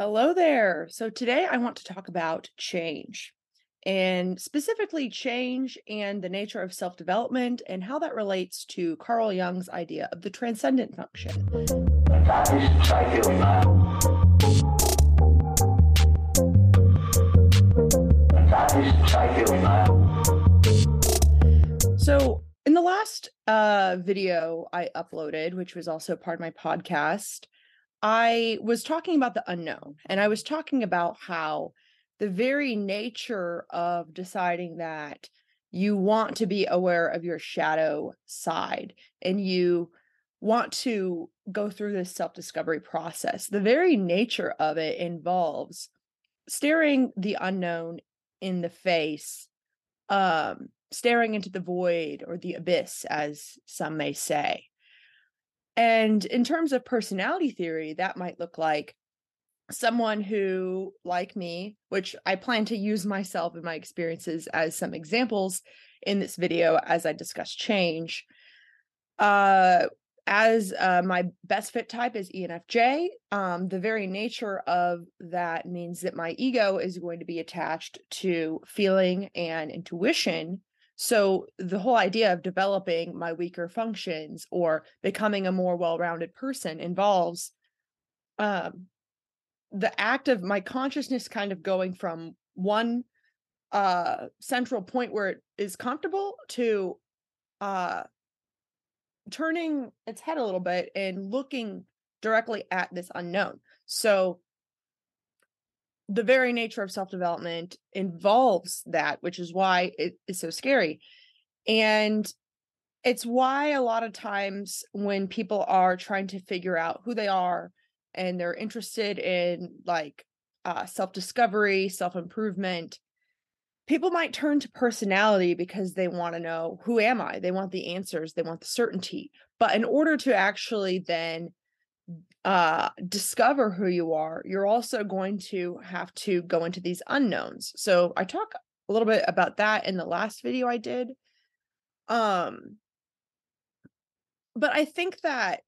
Hello there. So today I want to talk about change and specifically change and the nature of self development and how that relates to Carl Jung's idea of the transcendent function. So, in the last uh, video I uploaded, which was also part of my podcast, I was talking about the unknown and I was talking about how the very nature of deciding that you want to be aware of your shadow side and you want to go through this self discovery process, the very nature of it involves staring the unknown in the face, um, staring into the void or the abyss, as some may say. And in terms of personality theory, that might look like someone who, like me, which I plan to use myself and my experiences as some examples in this video as I discuss change. Uh, as uh, my best fit type is ENFJ, um, the very nature of that means that my ego is going to be attached to feeling and intuition so the whole idea of developing my weaker functions or becoming a more well-rounded person involves um, the act of my consciousness kind of going from one uh, central point where it is comfortable to uh, turning its head a little bit and looking directly at this unknown. So the very nature of self development involves that, which is why it is so scary. And it's why a lot of times when people are trying to figure out who they are and they're interested in like uh, self discovery, self improvement, people might turn to personality because they want to know who am I? They want the answers, they want the certainty. But in order to actually then uh, discover who you are, you're also going to have to go into these unknowns. So I talk a little bit about that in the last video I did. Um, but I think that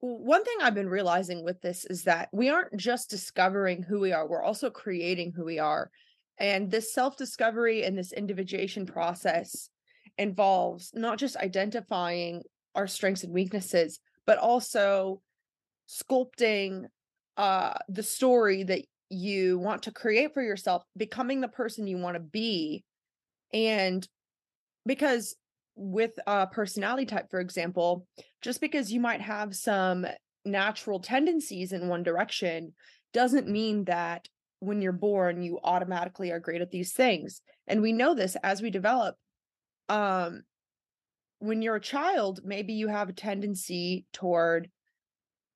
one thing I've been realizing with this is that we aren't just discovering who we are, we're also creating who we are. And this self discovery and this individuation process involves not just identifying our strengths and weaknesses, but also sculpting uh the story that you want to create for yourself becoming the person you want to be and because with a personality type for example just because you might have some natural tendencies in one direction doesn't mean that when you're born you automatically are great at these things and we know this as we develop um when you're a child, maybe you have a tendency toward,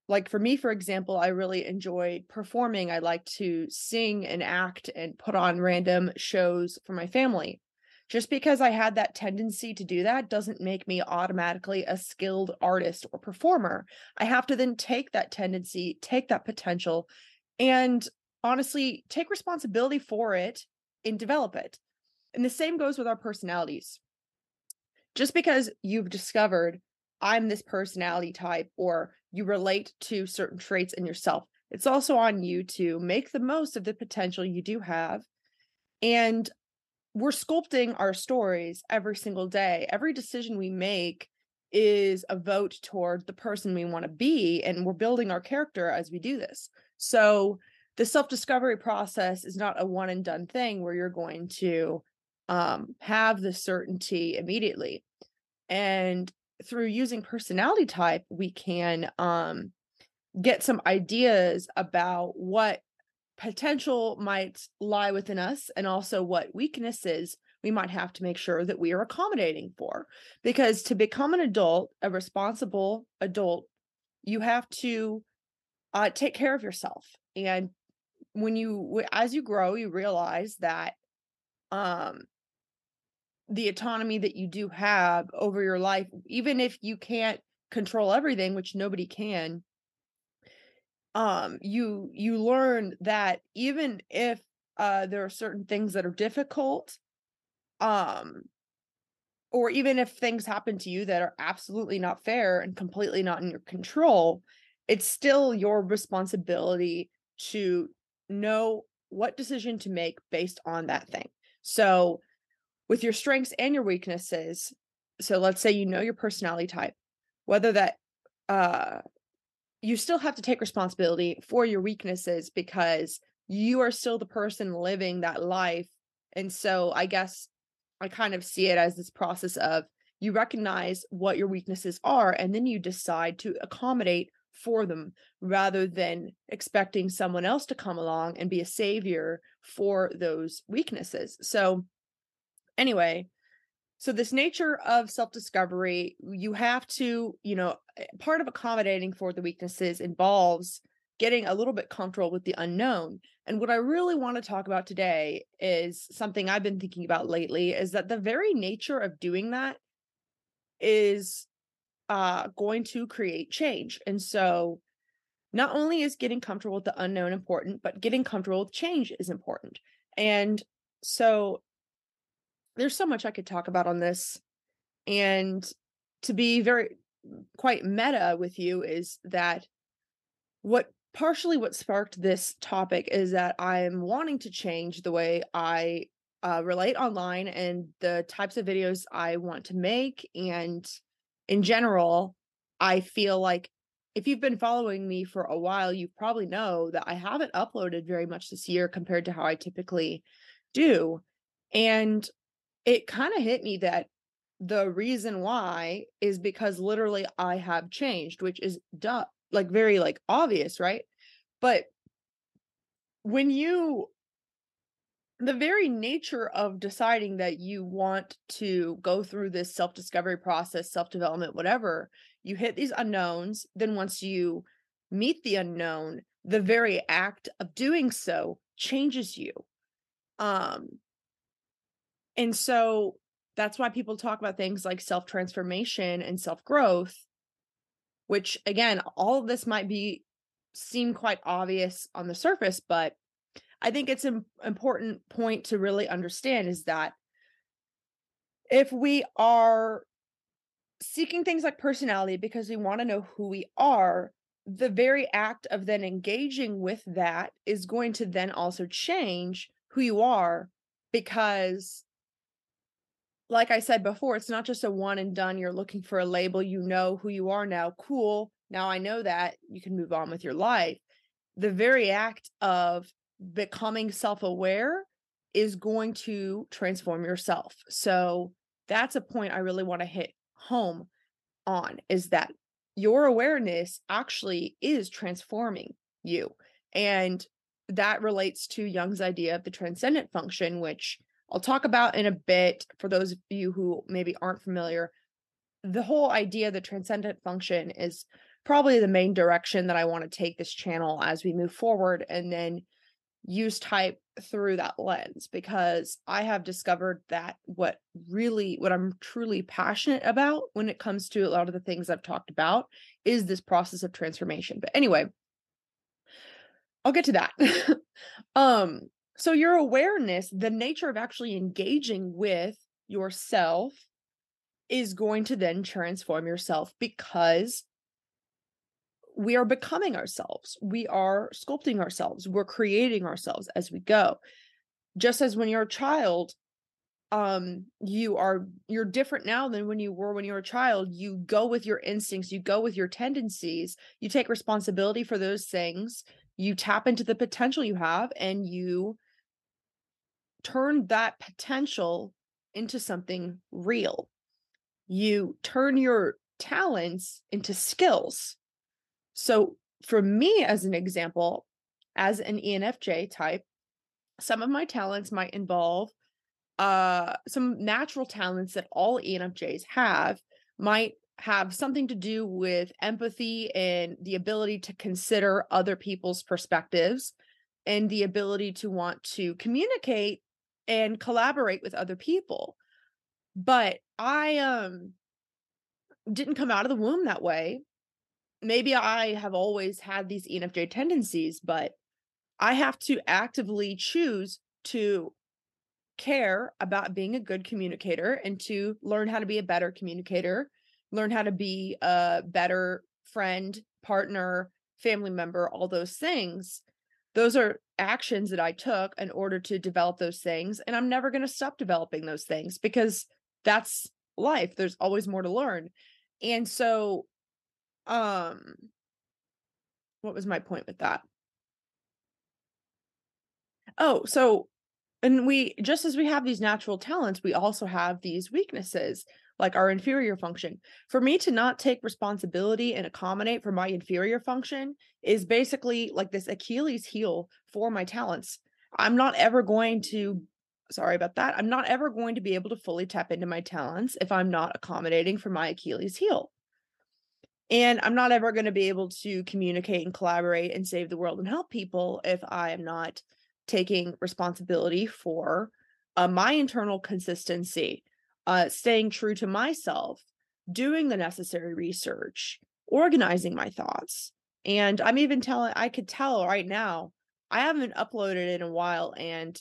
like for me, for example, I really enjoyed performing. I like to sing and act and put on random shows for my family. Just because I had that tendency to do that doesn't make me automatically a skilled artist or performer. I have to then take that tendency, take that potential, and honestly take responsibility for it and develop it. And the same goes with our personalities just because you've discovered I'm this personality type or you relate to certain traits in yourself, it's also on you to make the most of the potential you do have. And we're sculpting our stories every single day. Every decision we make is a vote toward the person we want to be, and we're building our character as we do this. So, the self discovery process is not a one and done thing where you're going to um, have the certainty immediately. And through using personality type, we can um, get some ideas about what potential might lie within us and also what weaknesses we might have to make sure that we are accommodating for. Because to become an adult, a responsible adult, you have to uh, take care of yourself. And when you, as you grow, you realize that um, the autonomy that you do have over your life, even if you can't control everything, which nobody can, um, you you learn that even if uh there are certain things that are difficult, um, or even if things happen to you that are absolutely not fair and completely not in your control, it's still your responsibility to know what decision to make based on that thing. So, with your strengths and your weaknesses, so let's say you know your personality type, whether that uh you still have to take responsibility for your weaknesses because you are still the person living that life. And so I guess I kind of see it as this process of you recognize what your weaknesses are and then you decide to accommodate for them rather than expecting someone else to come along and be a savior for those weaknesses. So, anyway, so this nature of self-discovery, you have to, you know, eh, part of accommodating for the weaknesses involves getting a little bit comfortable with the unknown. And what I really want to talk about today is something I've been thinking about lately is that the very nature of doing that is uh going to create change. And so not only is getting comfortable with the unknown important, but getting comfortable with change is important. And so there's so much I could talk about on this. And to be very quite meta with you is that what partially what sparked this topic is that I'm wanting to change the way I uh, relate online and the types of videos I want to make. And in general, I feel like if you've been following me for a while, you probably know that I haven't uploaded very much this year compared to how I typically do. And it kind of hit me that the reason why is because literally I have changed, which is duh, like very like obvious, right? But when you the very nature of deciding that you want to go through this self-discovery process, self-development, whatever, you hit these unknowns, then once you meet the unknown, the very act of doing so changes you. Um and so that's why people talk about things like self transformation and self growth, which again, all of this might be seem quite obvious on the surface, but I think it's an important point to really understand is that if we are seeking things like personality because we want to know who we are, the very act of then engaging with that is going to then also change who you are because like I said before, it's not just a one and done. You're looking for a label. You know who you are now. Cool. Now I know that you can move on with your life. The very act of becoming self aware is going to transform yourself. So that's a point I really want to hit home on is that your awareness actually is transforming you. And that relates to Jung's idea of the transcendent function, which I'll talk about in a bit for those of you who maybe aren't familiar. The whole idea of the transcendent function is probably the main direction that I want to take this channel as we move forward and then use type through that lens because I have discovered that what really what I'm truly passionate about when it comes to a lot of the things I've talked about is this process of transformation. But anyway, I'll get to that. um so your awareness, the nature of actually engaging with yourself is going to then transform yourself because we are becoming ourselves. We are sculpting ourselves. We're creating ourselves as we go. Just as when you're a child, um you are you're different now than when you were when you were a child you go with your instincts you go with your tendencies you take responsibility for those things you tap into the potential you have and you turn that potential into something real. You turn your talents into skills. So, for me, as an example, as an ENFJ type, some of my talents might involve uh some natural talents that all ENFJs have might have something to do with empathy and the ability to consider other people's perspectives and the ability to want to communicate and collaborate with other people. But I um didn't come out of the womb that way. Maybe I have always had these ENFJ tendencies, but I have to actively choose to care about being a good communicator and to learn how to be a better communicator, learn how to be a better friend, partner, family member, all those things. Those are actions that I took in order to develop those things. And I'm never going to stop developing those things because that's life. There's always more to learn. And so, um, what was my point with that? Oh, so and we just as we have these natural talents, we also have these weaknesses like our inferior function. For me to not take responsibility and accommodate for my inferior function is basically like this Achilles heel for my talents. I'm not ever going to sorry about that. I'm not ever going to be able to fully tap into my talents if I'm not accommodating for my Achilles heel. And I'm not ever going to be able to communicate and collaborate and save the world and help people if I am not taking responsibility for uh, my internal consistency, uh, staying true to myself, doing the necessary research, organizing my thoughts. And I'm even telling, I could tell right now, I haven't uploaded in a while and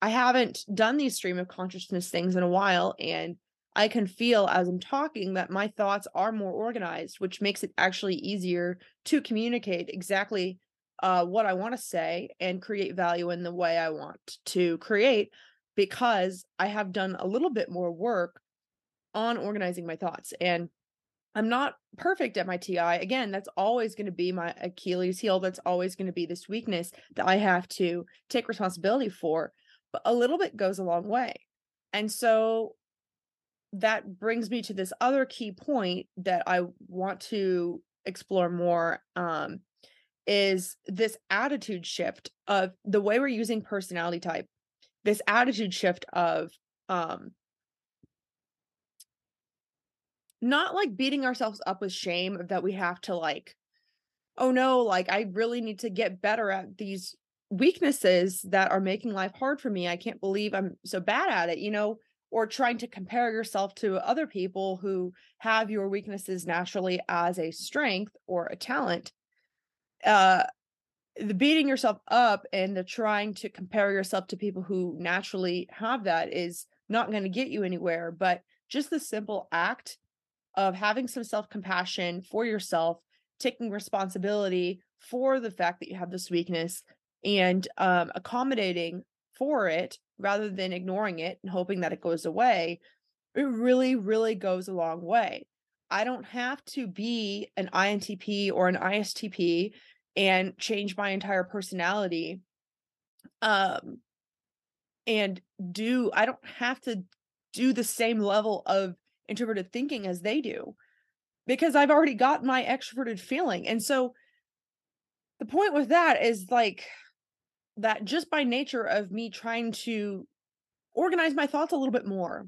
I haven't done these stream of consciousness things in a while. And I can feel as I'm talking that my thoughts are more organized, which makes it actually easier to communicate exactly uh, what I want to say and create value in the way I want to create because I have done a little bit more work on organizing my thoughts. And I'm not perfect at my TI. Again, that's always going to be my Achilles heel. That's always going to be this weakness that I have to take responsibility for. But a little bit goes a long way. And so that brings me to this other key point that I want to explore more um, is this attitude shift of the way we're using personality type this attitude shift of um not like beating ourselves up with shame that we have to like oh no like i really need to get better at these weaknesses that are making life hard for me. I can't believe i'm so bad at it you know or trying to compare yourself to other people who have your weaknesses naturally as a strength or a talent uh the beating yourself up and the trying to compare yourself to people who naturally have that is not going to get you anywhere but just the simple act of having some self-compassion for yourself taking responsibility for the fact that you have this weakness and um, accommodating for it rather than ignoring it and hoping that it goes away it really really goes a long way. I don't have to be an intp or an istp and change my entire personality um and do i don't have to do the same level of introverted thinking as they do because i've already got my extroverted feeling and so the point with that is like that just by nature of me trying to organize my thoughts a little bit more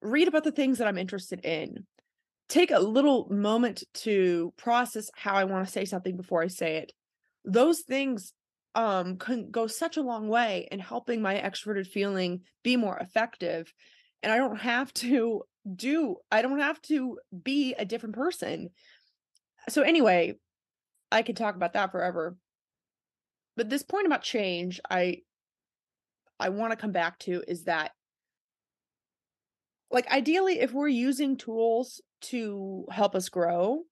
read about the things that i'm interested in take a little moment to process how I want to say something before I say it. Those things um can go such a long way in helping my extroverted feeling be more effective and I don't have to do I don't have to be a different person. So anyway, I could talk about that forever. But this point about change, I I want to come back to is that like ideally if we're using tools to help us grow,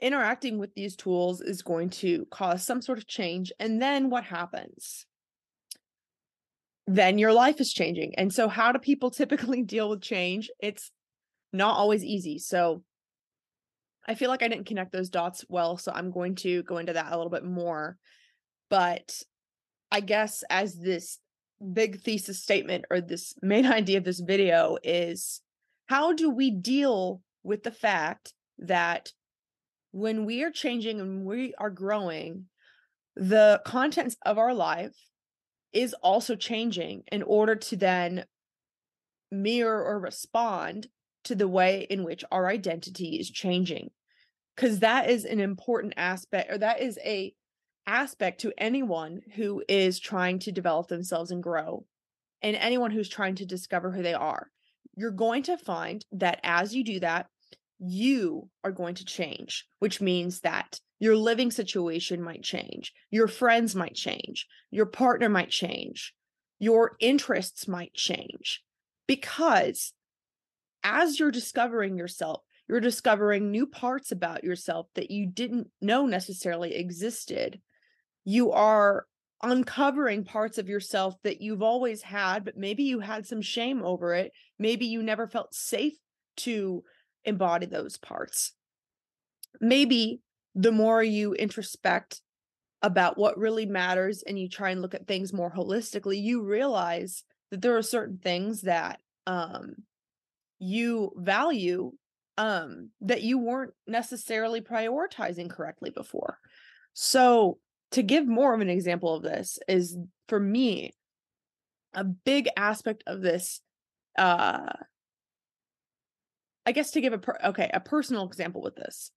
interacting with these tools is going to cause some sort of change. And then what happens? Then your life is changing. And so, how do people typically deal with change? It's not always easy. So, I feel like I didn't connect those dots well. So, I'm going to go into that a little bit more. But I guess as this big thesis statement or this main idea of this video is how do we deal with the fact that when we are changing and we are growing, the contents of our life is also changing in order to then mirror or respond to the way in which our identity is changing. Because that is an important aspect or that is a aspect to anyone who is trying to develop themselves and grow and anyone who's trying to discover who they are. You're going to find that as you do that you are going to change, which means that your living situation might change, your friends might change, your partner might change, your interests might change. Because as you're discovering yourself, You're discovering new parts about yourself that you didn't know necessarily existed. You are uncovering parts of yourself that you've always had, but maybe you had some shame over it. Maybe you never felt safe to embody those parts. Maybe the more you introspect about what really matters and you try and look at things more holistically, you realize that there are certain things that um you value um that you weren't necessarily prioritizing correctly before. So to give more of an example of this is for me a big aspect of this uh I guess to give a per- okay, a personal example with this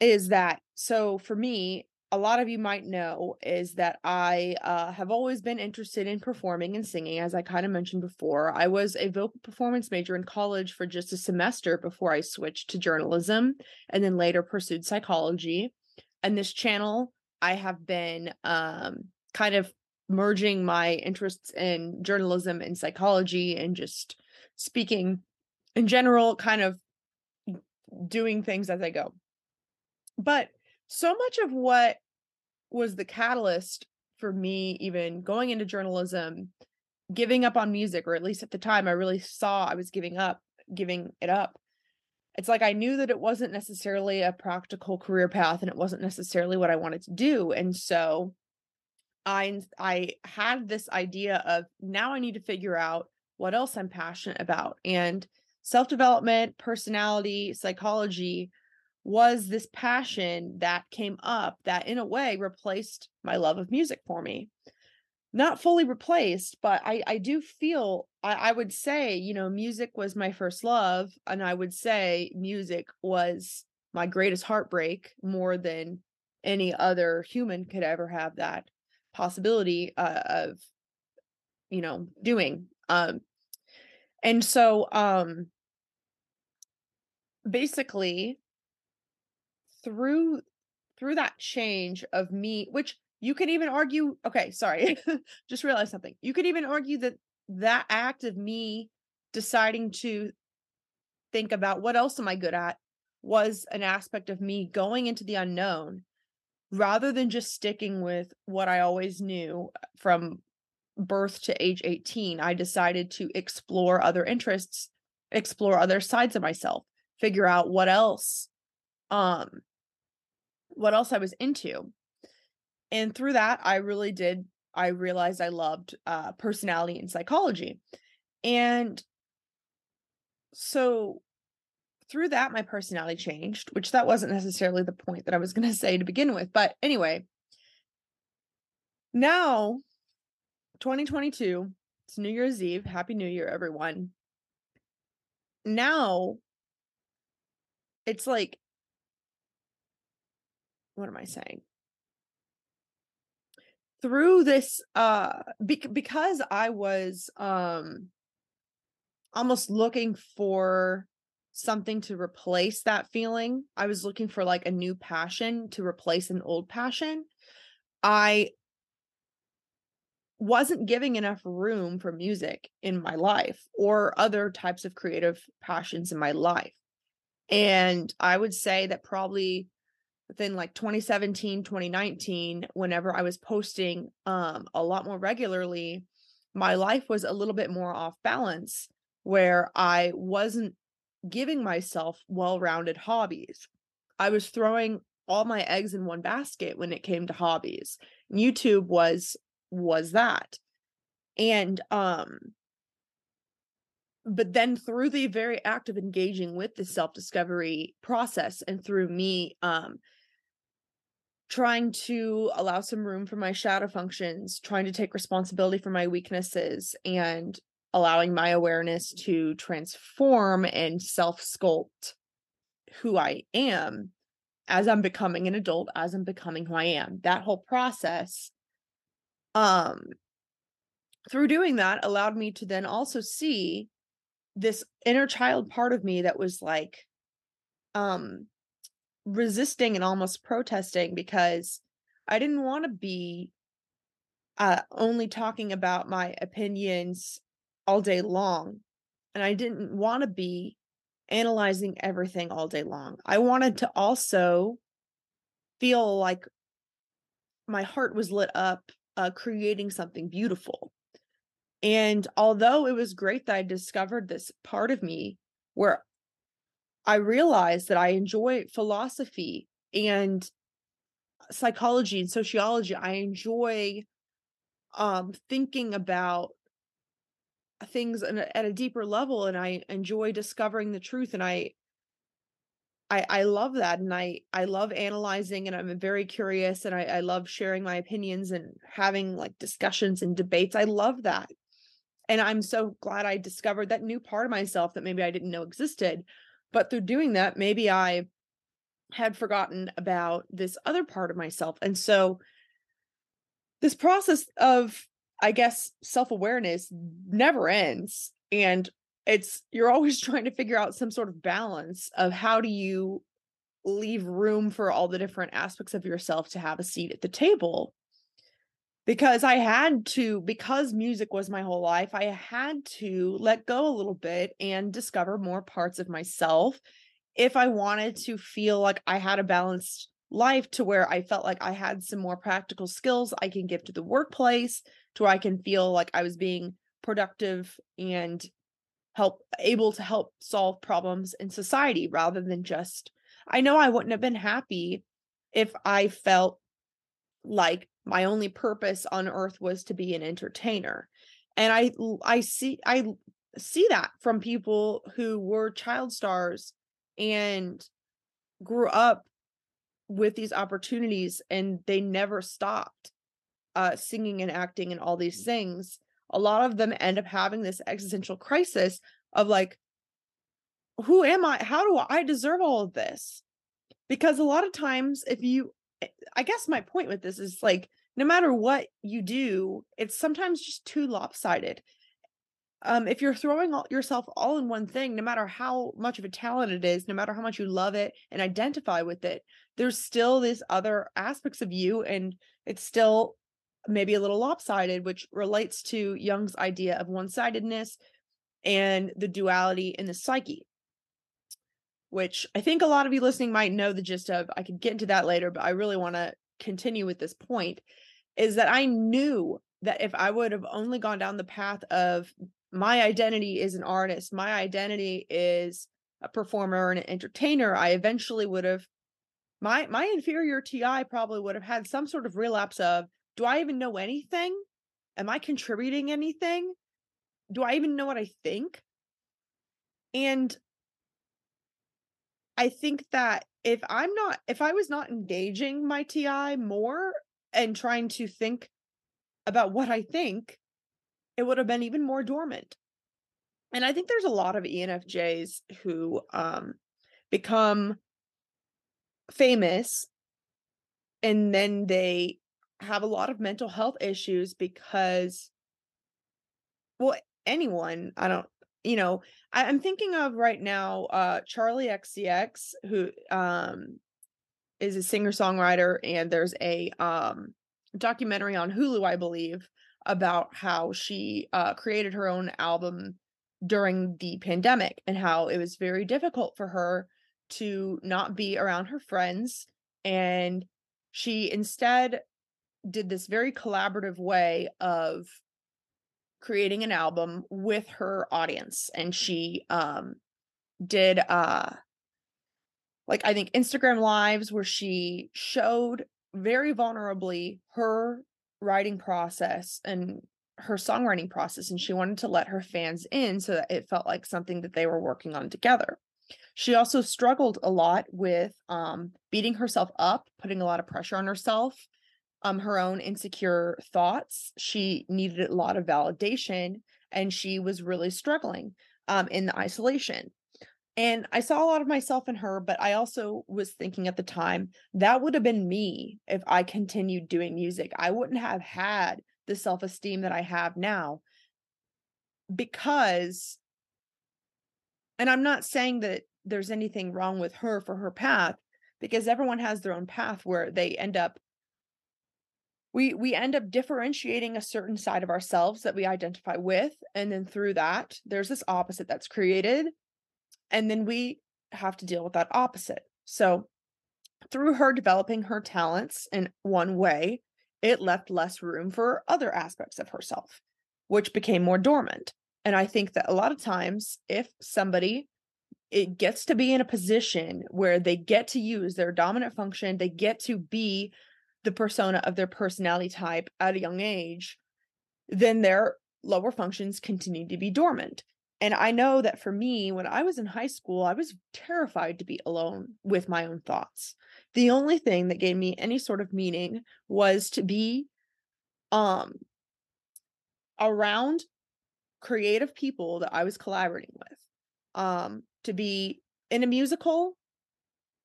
is that so for me a lot of you might know is that I uh, have always been interested in performing and singing, as I kind of mentioned before. I was a vocal performance major in college for just a semester before I switched to journalism and then later pursued psychology. And this channel, I have been um, kind of merging my interests in journalism and psychology and just speaking in general, kind of doing things as I go. But so much of what was the catalyst for me even going into journalism giving up on music or at least at the time i really saw i was giving up giving it up it's like i knew that it wasn't necessarily a practical career path and it wasn't necessarily what i wanted to do and so i i had this idea of now i need to figure out what else i'm passionate about and self development personality psychology was this passion that came up that in a way replaced my love of music for me. Not fully replaced but i i do feel I, I would say you know music was my first love and i would say music was my greatest heartbreak more than any other human could ever have that possibility uh, of you know doing um and so um basically through through that change of me which you can even argue okay sorry just realized something. You could even argue that that act of me deciding to think about what else am i good at was an aspect of me going into the unknown rather than just sticking with what i always knew from birth to age 18 i decided to explore other interests explore other sides of myself figure out what else um what else I was into. And through that, I really did, I realized I loved uh, personality and psychology. And so through that, my personality changed, which that wasn't necessarily the point that I was going to say to begin with. But anyway, now 2022, it's New Year's Eve. Happy New Year, everyone. Now it's like what am I saying? Through this uh be- because I was um almost looking for something to replace that feeling. I was looking for like a new passion to replace an old passion. I wasn't giving enough room for music in my life or other types of creative passions in my life. And I would say that probably within like 2017 2019 whenever i was posting um a lot more regularly my life was a little bit more off balance where i wasn't giving myself well-rounded hobbies. I was throwing all my eggs in one basket when it came to hobbies. Youtube was was that. And um but then through the very act of engaging with the self-discovery process and through me um trying to allow some room for my shadow functions, trying to take responsibility for my weaknesses, and allowing my awareness to transform and self sculpt who I am as I'm becoming an adult, as I'm becoming who I am. That whole process, um, through doing that, allowed me to then also see this inner child part of me that was like, um, resisting and almost protesting because I didn't want to be uh, only talking about my opinions all day long. and I didn't want to be analyzing everything all day long. I wanted to also feel like my heart was lit up uh, creating something beautiful. And although it was great that I discovered this part of me where I realized that I enjoy philosophy and psychology and sociology, I enjoy um, thinking about things at a deeper level and I enjoy discovering the truth and I I I love that and I I love analyzing and I'm very curious and I I love sharing my opinions and having like discussions and debates. I love that. And I'm so glad I discovered that new part of myself that maybe I didn't know existed. But through doing that, maybe I had forgotten about this other part of myself. And so this process of I guess self-awareness never ends and it's you're always trying to figure out some sort of balance of how do you leave room for all the different aspects of yourself to have a seat at the table. Because I had to because music was my whole life I had to let go a little bit and discover more parts of myself if I wanted to feel like I had a balanced life to where I felt like I had some more practical skills I can give to the workplace to where I can feel like I was being productive and help able to help solve problems in society rather than just I know I wouldn't have been happy if I felt like my only purpose on earth was to be an entertainer. And I I see I see that from people who were child stars and grew up with these opportunities and they never stopped uh, singing and acting and all these things, a lot of them end up having this existential crisis of like, who am I? How do I deserve all of this? Because a lot of times, if you, eh, I guess my point with this is like, no matter what you do, it's sometimes just too lopsided. Um, if you're throwing all, yourself all in one thing, no matter how much of a talent it is, no matter how much you love it and identify with it, there's still these other aspects of you, and it's still maybe a little lopsided, which relates to Jung's idea of one sidedness and the duality in the psyche, which I think a lot of you listening might know the gist of. I could get into that later, but I really want to continue with this point is that I knew that if I would have only gone down the path of my identity is an artist, my identity is a performer and an entertainer, I eventually would have my my inferior TI probably would have had some sort of relapse of do I even know anything? Am I contributing anything? Do I even know what I think? And I think that if I'm not, if I was not engaging my TI more and trying to think about what I think, it would have been even more dormant. And I think there's a lot of ENFJs who um, become famous and then they have a lot of mental health issues because well anyone i don't you know I, am thinking of right now uh Charli XCX who um is a singer songwriter and there's a um documentary on hulu i believe about how she uh created her own album during the pandemic and how it was very difficult for her to not be around her friends and she instead did this very collaborative way of creating an album with her audience and she um did uh like I think Instagram lives where she showed very vulnerably her writing process and her songwriting process and she wanted to let her fans in so that it felt like something that they were working on together. She also struggled a lot with um beating herself up, putting a lot of pressure on herself um her own insecure thoughts she needed a lot of validation and she was really struggling um in the isolation. And i saw a lot of myself in her but i also was thinking at the time that would have been me if i continued doing music. I wouldn't have had the self-esteem that i have now. Because and i'm not saying that there's anything wrong with her for her path because everyone has their own path where they end up we we end up differentiating a certain side of ourselves that we identify with and then through that there's this opposite that's created and then we have to deal with that opposite. So through her developing her talents in one way it left less room for other aspects of herself which became more dormant. And i think that a lot of times if somebody it gets to be in a position where they get to use their dominant function they get to be the persona of their personality type at a young age, then their lower functions continue to be dormant. And I know that for me, when I was in high school, I was terrified to be alone with my own thoughts. The only thing that gave me any sort of meaning was to be um around creative people that I was collaborating with. Um to be in a musical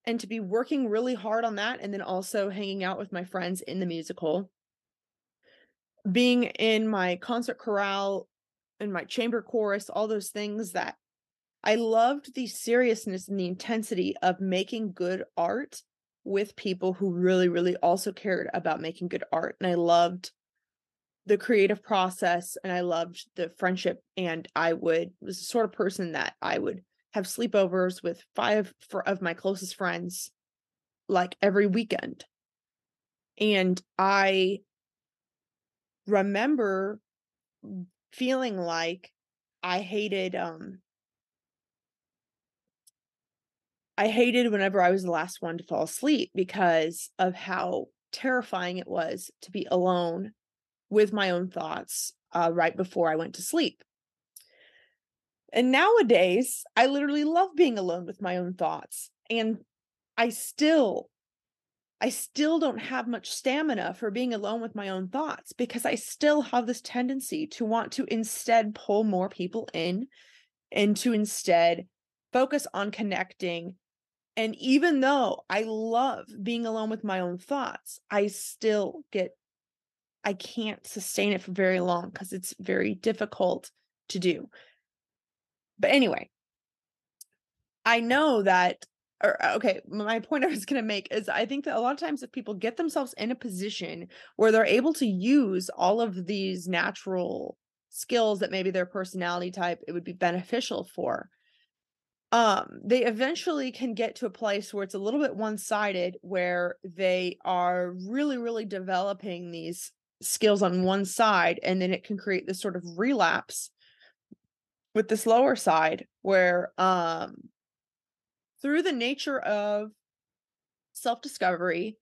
and to be working really hard on that and then also hanging out with my friends in the musical. Being in my concert chorale and my chamber chorus all those things that i loved the seriousness and the intensity of making good art with people who really really also cared about making good art and i loved the creative process and i loved the friendship and i would was the sort of person that i would have sleepovers with five of my closest friends like every weekend. And I remember feeling like I hated um I hated whenever I was the last one to fall asleep because of how terrifying it was to be alone with my own thoughts uh, right before I went to sleep. And nowadays, I literally love being alone with my own thoughts. And I still I still don't have much stamina for being alone with my own thoughts because I still have this tendency to want to instead pull more people in and to instead focus on connecting. And even though I love being alone with my own thoughts, I still get, I can't sustain it for very long because it's very difficult to do. But anyway, I know that or uh, okay, my point I was going to make is I think that a lot of times if people get themselves in a position where they're able to use all of these natural skills that maybe their personality type it would be beneficial for um they eventually can get to a place where it's a little bit one-sided where they are really really developing these skills on one side and then it can create this sort of relapse with this lower side where um through the nature of self-discovery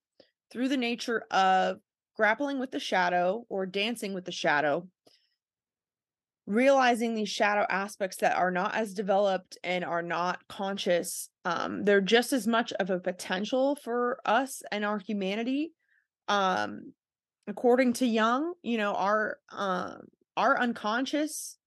through the nature of grappling with the shadow or dancing with the shadow realizing these shadow aspects that are not as developed and are not conscious um they're just as much of a potential for us and our humanity um according to Jung you know our um our unconscious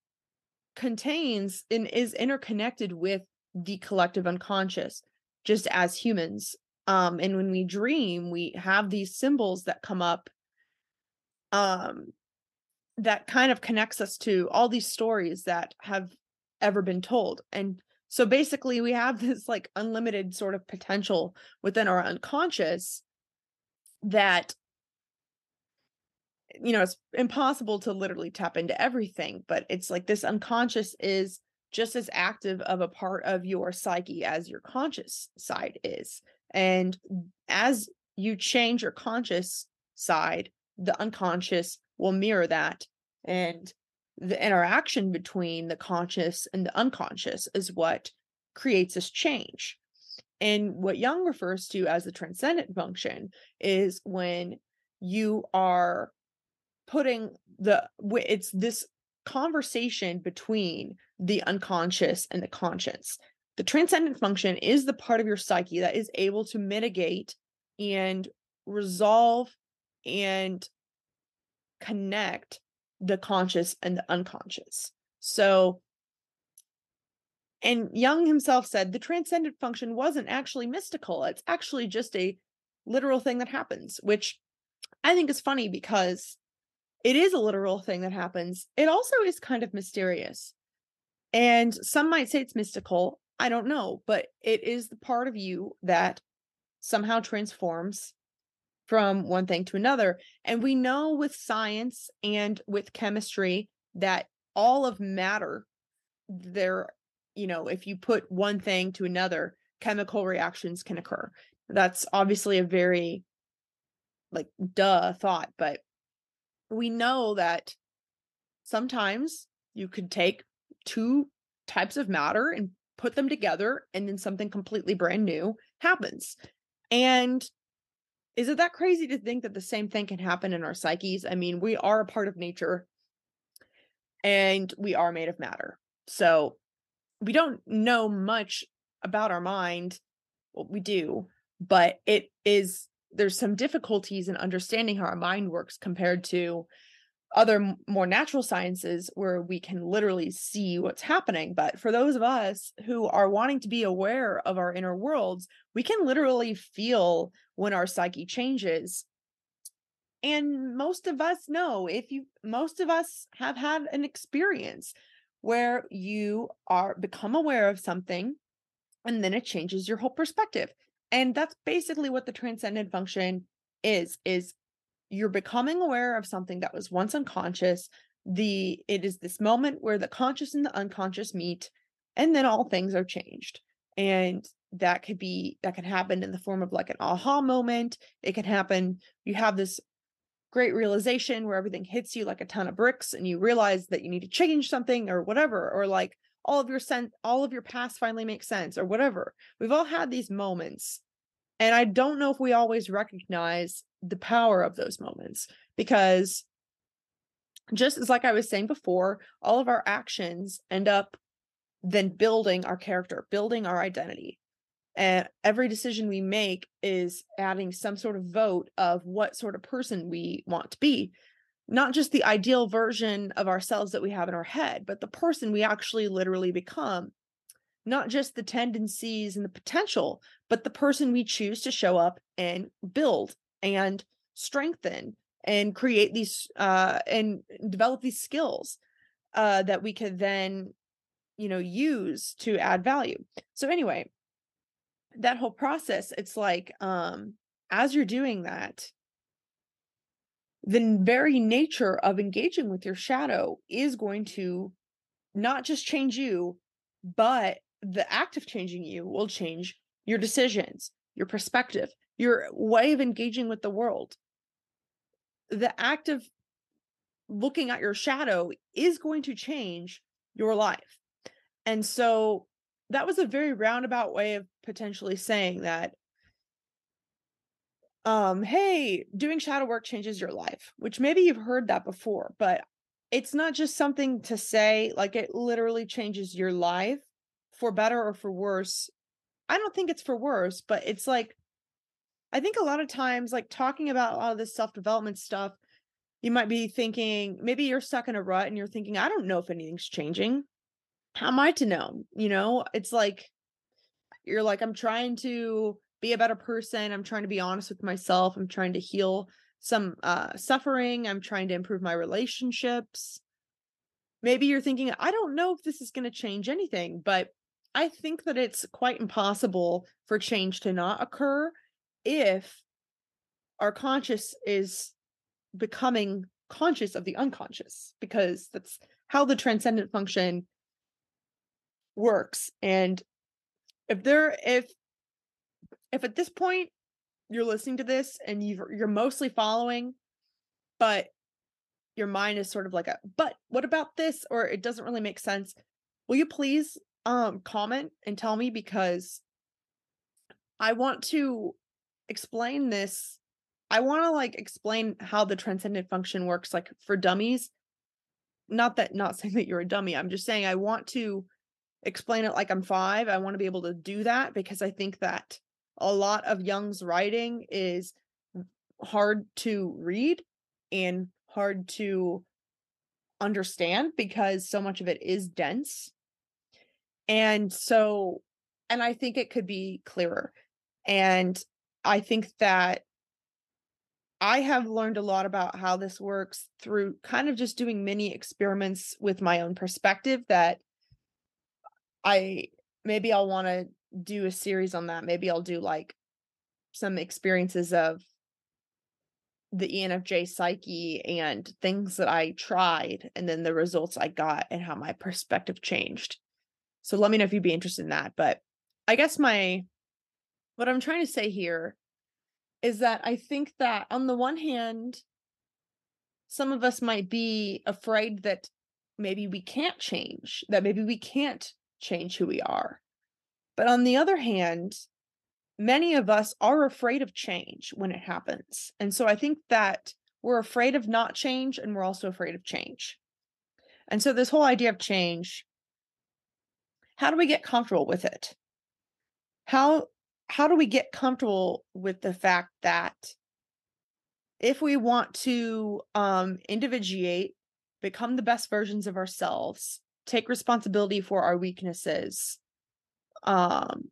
contains and is interconnected with the collective unconscious just as humans um and when we dream we have these symbols that come up um that kind of connects us to all these stories that have ever been told and so basically we have this like unlimited sort of potential within our unconscious that you know, it's impossible to literally tap into everything, but it's like this unconscious is just as active of a part of your psyche as your conscious side is. And as you change your conscious side, the unconscious will mirror that. And the interaction between the conscious and the unconscious is what creates this change. And what Jung refers to as the transcendent function is when you are putting the it's this conversation between the unconscious and the conscious. The transcendent function is the part of your psyche that is able to mitigate and resolve and connect the conscious and the unconscious. So, and Jung himself said the transcendent function wasn't actually mystical. It's actually just a literal thing that happens, which I think is funny because it is a literal thing that happens. It also is kind of mysterious. And some might say it's mystical. I don't know, but it is the part of you that somehow transforms from one thing to another. And we know with science and with chemistry that all of matter, there, you know, if you put one thing to another, chemical reactions can occur. That's obviously a very like duh thought, but we know that sometimes you could take two types of matter and put them together and then something completely brand new happens. And is it that crazy to think that the same thing can happen in our psyches? I mean, we are a part of nature and we are made of matter. So we don't know much about our mind. Well, we do, but it is there's some difficulties in understanding how our mind works compared to other more natural sciences where we can literally see what's happening. But for those of us who are wanting to be aware of our inner worlds we can literally feel when our psyche changes. And most of us know if you most of us have had an experience where you are become aware of something and then it changes your whole perspective and that's basically what the transcendent function is is you're becoming aware of something that was once unconscious the it is this moment where the conscious and the unconscious meet and then all things are changed. And that could be that can happen in the form of like an aha moment it can happen you have this great realization where everything hits you like a ton of bricks and you realize that you need to change something or whatever or like all of your sense all of your past finally makes sense or whatever we've all had these moments and i don't know if we always recognize the power of those moments because just as like I was saying before, all of our actions end up then building our character, building our identity. And every decision we make is adding some sort of vote of what sort of person we want to be. Not just the ideal version of ourselves that we have in our head, but the person we actually literally become. Not just the tendencies and the potential, but the person we choose to show up and build and strengthen and create these uh and develop these skills uh that we could then you know use to add value so anyway that whole process it's like um as you're doing that the very nature of engaging with your shadow is going to not just change you but the act of changing you will change your decisions your perspective your way of engaging with the world. The act of looking at your shadow is going to change your life. And so that was a very roundabout way of potentially saying that um hey doing shadow work changes your life which maybe you've heard that before but it's not just something to say like it literally changes your life for better or for worse i don't think it's for worse but it's like I think a lot of times, like talking about a lot of this self development stuff, you might be thinking maybe you're stuck in a rut and you're thinking, I don't know if anything's changing. How am I to know? You know, it's like you're like, I'm trying to be a better person. I'm trying to be honest with myself. I'm trying to heal some uh, suffering. I'm trying to improve my relationships. Maybe you're thinking, I don't know if this is going to change anything, but I think that it's quite impossible for change to not occur if our conscious is becoming conscious of the unconscious because that's how the transcendent function works and if there if if at this point you're listening to this and you you're mostly following but your mind is sort of like a but what about this? or it doesn't really make sense will you please um comment and tell me because i want to explain this i want to like explain how the transcendent function works like for dummies. Not that not saying that you're a dummy i'm just saying i want to explain it like i'm five i want to be able to do that because i think that a lot of Jung's writing is hard to read and hard to understand because so much of it is dense. And so and i think it could be clearer. And I think that I have learned a lot about how this works through kind of just doing mini experiments with my own perspective that I maybe I'll want to do a series on that. Maybe I'll do like some experiences of the ENFJ psyche and things that I tried and then the results I got and how my perspective changed. So let me know if you'd be interested in that. But I guess my what I'm trying to say here is that I think that on the one hand, some of us might be afraid that maybe we can't change, that maybe we can't change who we are. But on the other hand, many of us are afraid of change when it happens. And so I think that we're afraid of not change and we're also afraid of change. And so this whole idea of change, how do we get comfortable with it? How how do we get comfortable with the fact that if we want to um individuate, become the best versions of ourselves, take responsibility for our weaknesses, um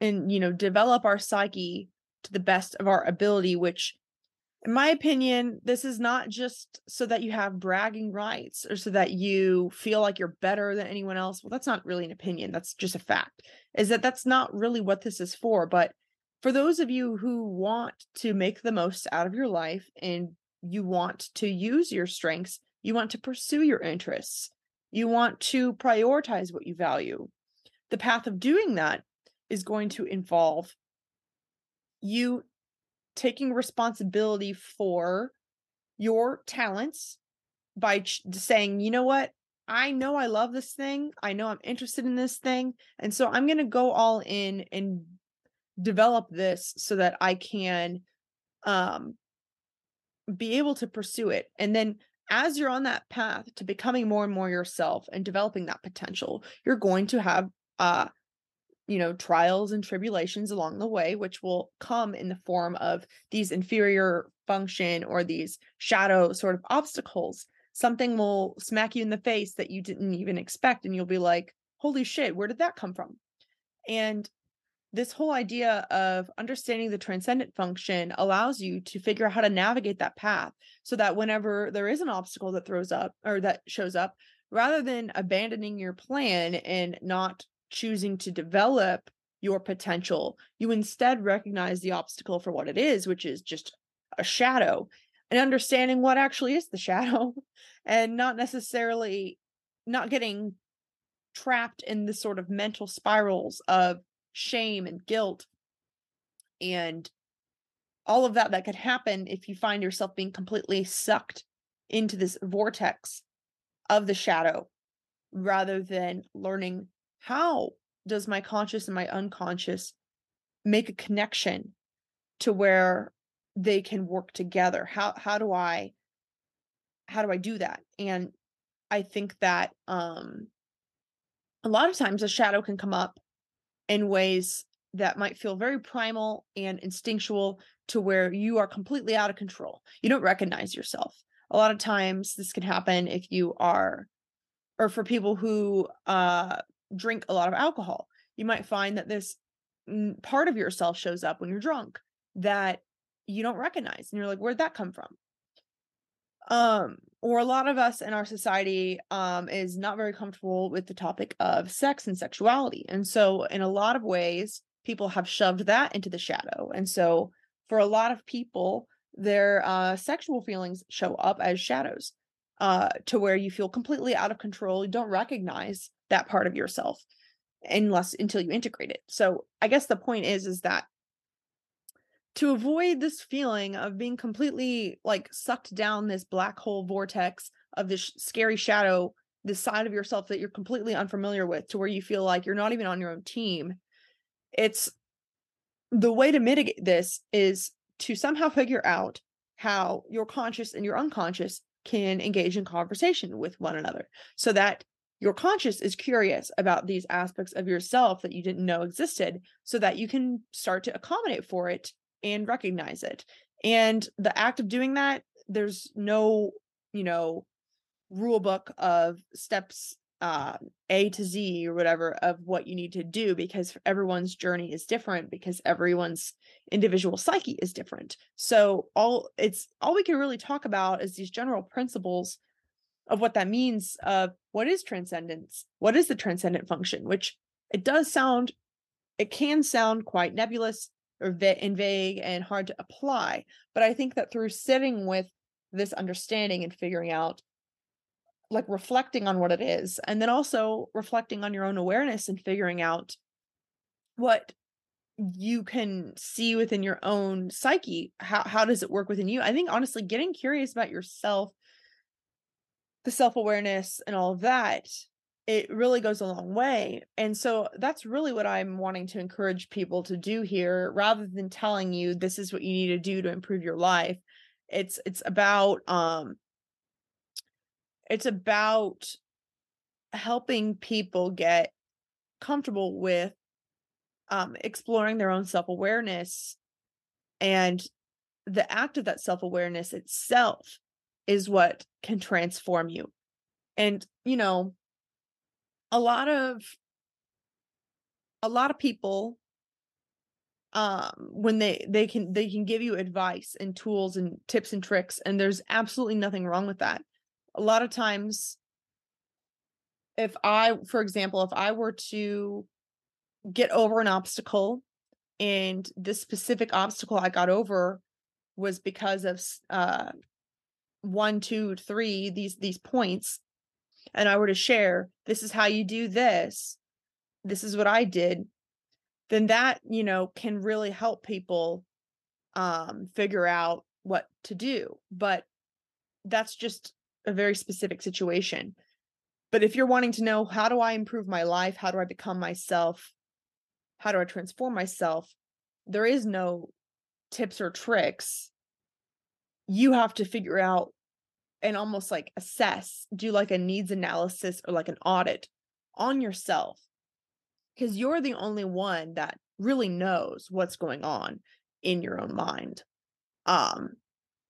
and you know develop our psyche to the best of our ability which in my opinion this is not just so that you have bragging rights or so that you feel like you're better than anyone else. Well that's not really an opinion that's just a fact is that that's not really what this is for but for those of you who want to make the most out of your life and you want to use your strengths you want to pursue your interests you want to prioritize what you value the path of doing that is going to involve you taking responsibility for your talents by ch- saying, you know what? I know I love this thing. I know I'm interested in this thing. And so I'm going to go all in and develop this so that I can um be able to pursue it. And then as you're on that path to becoming more and more yourself and developing that potential, you're going to have uh you know, trials and tribulations along the way, which will come in the form of these inferior function or these shadow sort of obstacles. Something will smack you in the face that you didn't even expect, and you'll be like, holy shit, where did that come from? And this whole idea of understanding the transcendent function allows you to figure out how to navigate that path so that whenever there is an obstacle that throws up or that shows up, rather than abandoning your plan and not choosing to develop your potential, you instead recognize the obstacle for what it is, which is just a shadow, and understanding what actually is the shadow, and not necessarily not getting trapped in the sort of mental spirals of shame and guilt and all of that that could happen if you find yourself being completely sucked into this vortex of the shadow rather than learning how does my conscious and my unconscious make a connection to where they can work together? How how do i how do i do that? And i think that um a lot of times a shadow can come up in ways that might feel very primal and instinctual to where you are completely out of control. You don't recognize yourself. A lot of times this can happen if you are or for people who uh drink a lot of alcohol, you might find that this part of yourself shows up when you're drunk that you don't recognize and you're like where'd that come from? Um or a lot of us in our society um is not very comfortable with the topic of sex and sexuality and so in a lot of ways people have shoved that into the shadow and so for a lot of people their uh sexual feelings show up as shadows uh to where you feel completely out of control you don't recognize that part of yourself unless until you integrate it. So I guess the point is is that to avoid this feeling of being completely like sucked down this black hole vortex of this scary shadow, this side of yourself that you're completely unfamiliar with to where you feel like you're not even on your own team. It's the way to mitigate this is to somehow figure out how your conscious and your unconscious can engage in conversation with one another so that your conscious is curious about these aspects of yourself that you didn't know existed so that you can start to accommodate for it and recognize it. And the act of doing that there's no you know rule book of steps uh, a to z or whatever of what you need to do because everyone's journey is different because everyone's individual psyche is different. So all it's all we can really talk about is these general principles of what that means of what is transcendence what is the transcendent function which it does sound it can sound quite nebulous or va- and vague and hard to apply. But I think that through sitting with this understanding and figuring out like reflecting on what it is and then also reflecting on your own awareness and figuring out what you can see within your own psyche how how does it work within you i think honestly getting curious about yourself the self-awareness and all of that it really goes a long way and so that's really what i'm wanting to encourage people to do here rather than telling you this is what you need to do to improve your life it's it's about um it's about helping people get comfortable with um, exploring their own self awareness. And the act of that self awareness itself is what can transform you. And, you know, a lot of a lot of people um when they they can they can give you advice and tools and tips and tricks and there's absolutely nothing wrong with that a lot of times if i for example if i were to get over an obstacle and this specific obstacle i got over was because of uh one two three these these points and i were to share this is how you do this this is what i did then that you know can really help people um figure out what to do but that's just a very specific situation but if you're wanting to know how do i improve my life how do i become myself how do I transform myself? There is no tips or tricks. You have to figure out and almost like assess, do like a needs analysis or like an audit on yourself because you're the only one that really knows what's going on in your own mind. Um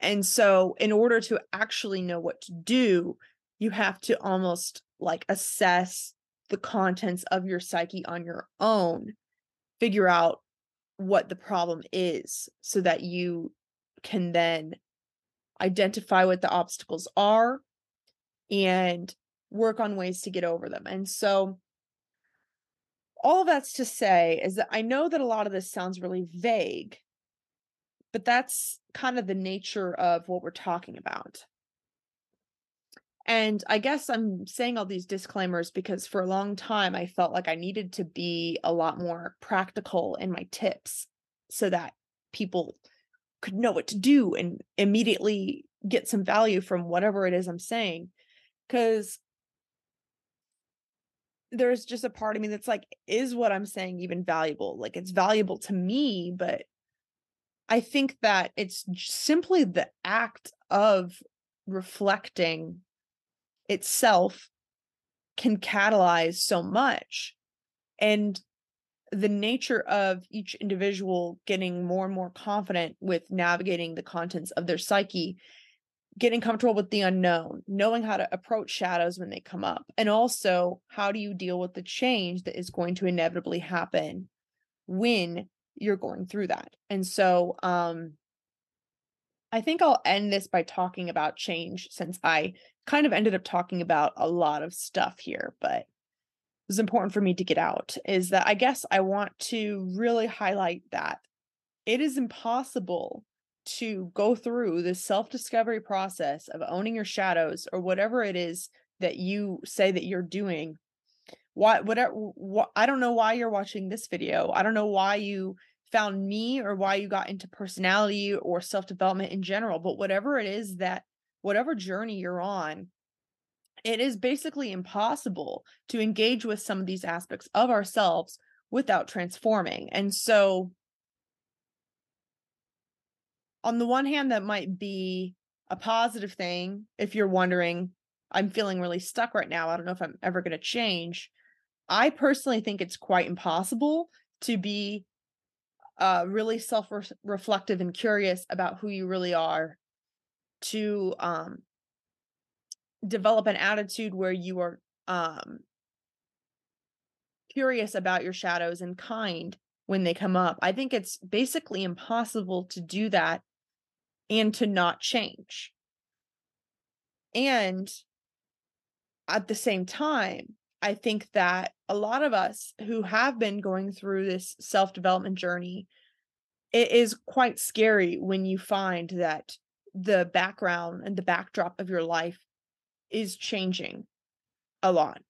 and so in order to actually know what to do, you have to almost like assess the contents of your psyche on your own figure out what the problem is so that you can then identify what the obstacles are and work on ways to get over them. And so all that's to say is that I know that a lot of this sounds really vague, but that's kind of the nature of what we're talking about. And I guess I'm saying all these disclaimers because for a long time I felt like I needed to be a lot more practical in my tips so that people could know what to do and immediately get some value from whatever it is I'm saying. Because there's just a part of me that's like, is what I'm saying even valuable? Like, it's valuable to me, but I think that it's simply the act of reflecting itself can catalyze so much. And the nature of each individual getting more and more confident with navigating the contents of their psyche, getting comfortable with the unknown, knowing how to approach shadows when they come up, and also how do you deal with the change that is going to inevitably happen when you're going through that. And so, um, I think I'll end this by talking about change since I kind of ended up talking about a lot of stuff here, but was important for me to get out is that I guess I want to really highlight that it is impossible to go through this self-discovery process of owning your shadows or whatever it is that you say that you're doing. Why whatever what, i don't know why you're watching this video. I don't know why you found me or why you got into personality or self development in general, but whatever it is that, whatever journey you're on, it is basically impossible to engage with some of these aspects of ourselves without transforming. And so, on the one hand, that might be a positive thing if you're wondering, I'm feeling really stuck right now. I don't know if I'm ever going to change. I personally think it's quite impossible to be uh, really self reflective and curious about who you really are to um, develop an attitude where you are um, curious about your shadows and kind when they come up. I think it's basically impossible to do that and to not change. And at the same time, I think that a lot of us who have been going through this self development journey it is quite scary when you find that the background and the backdrop of your life is changing a lot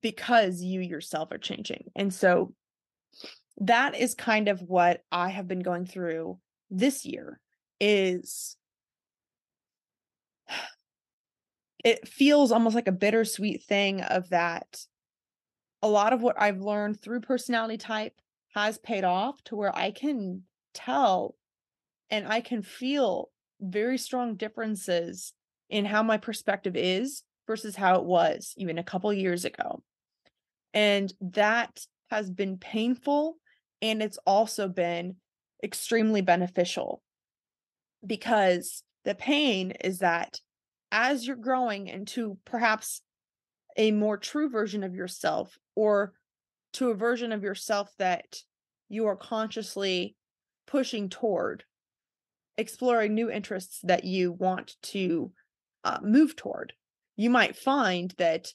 because you yourself are changing. And so that is kind of what I have been going through this year is it feels almost like a bittersweet thing of that a lot of what I've learned through personality type has paid off to where I can tell and I can feel very strong differences in how my perspective is versus how it was even a couple years ago. And that has been painful and it's also been extremely beneficial because the pain is that as you're growing into perhaps a more true version of yourself or to a version of yourself that you are consciously pushing toward exploring new interests that you want to uh, move toward you might find that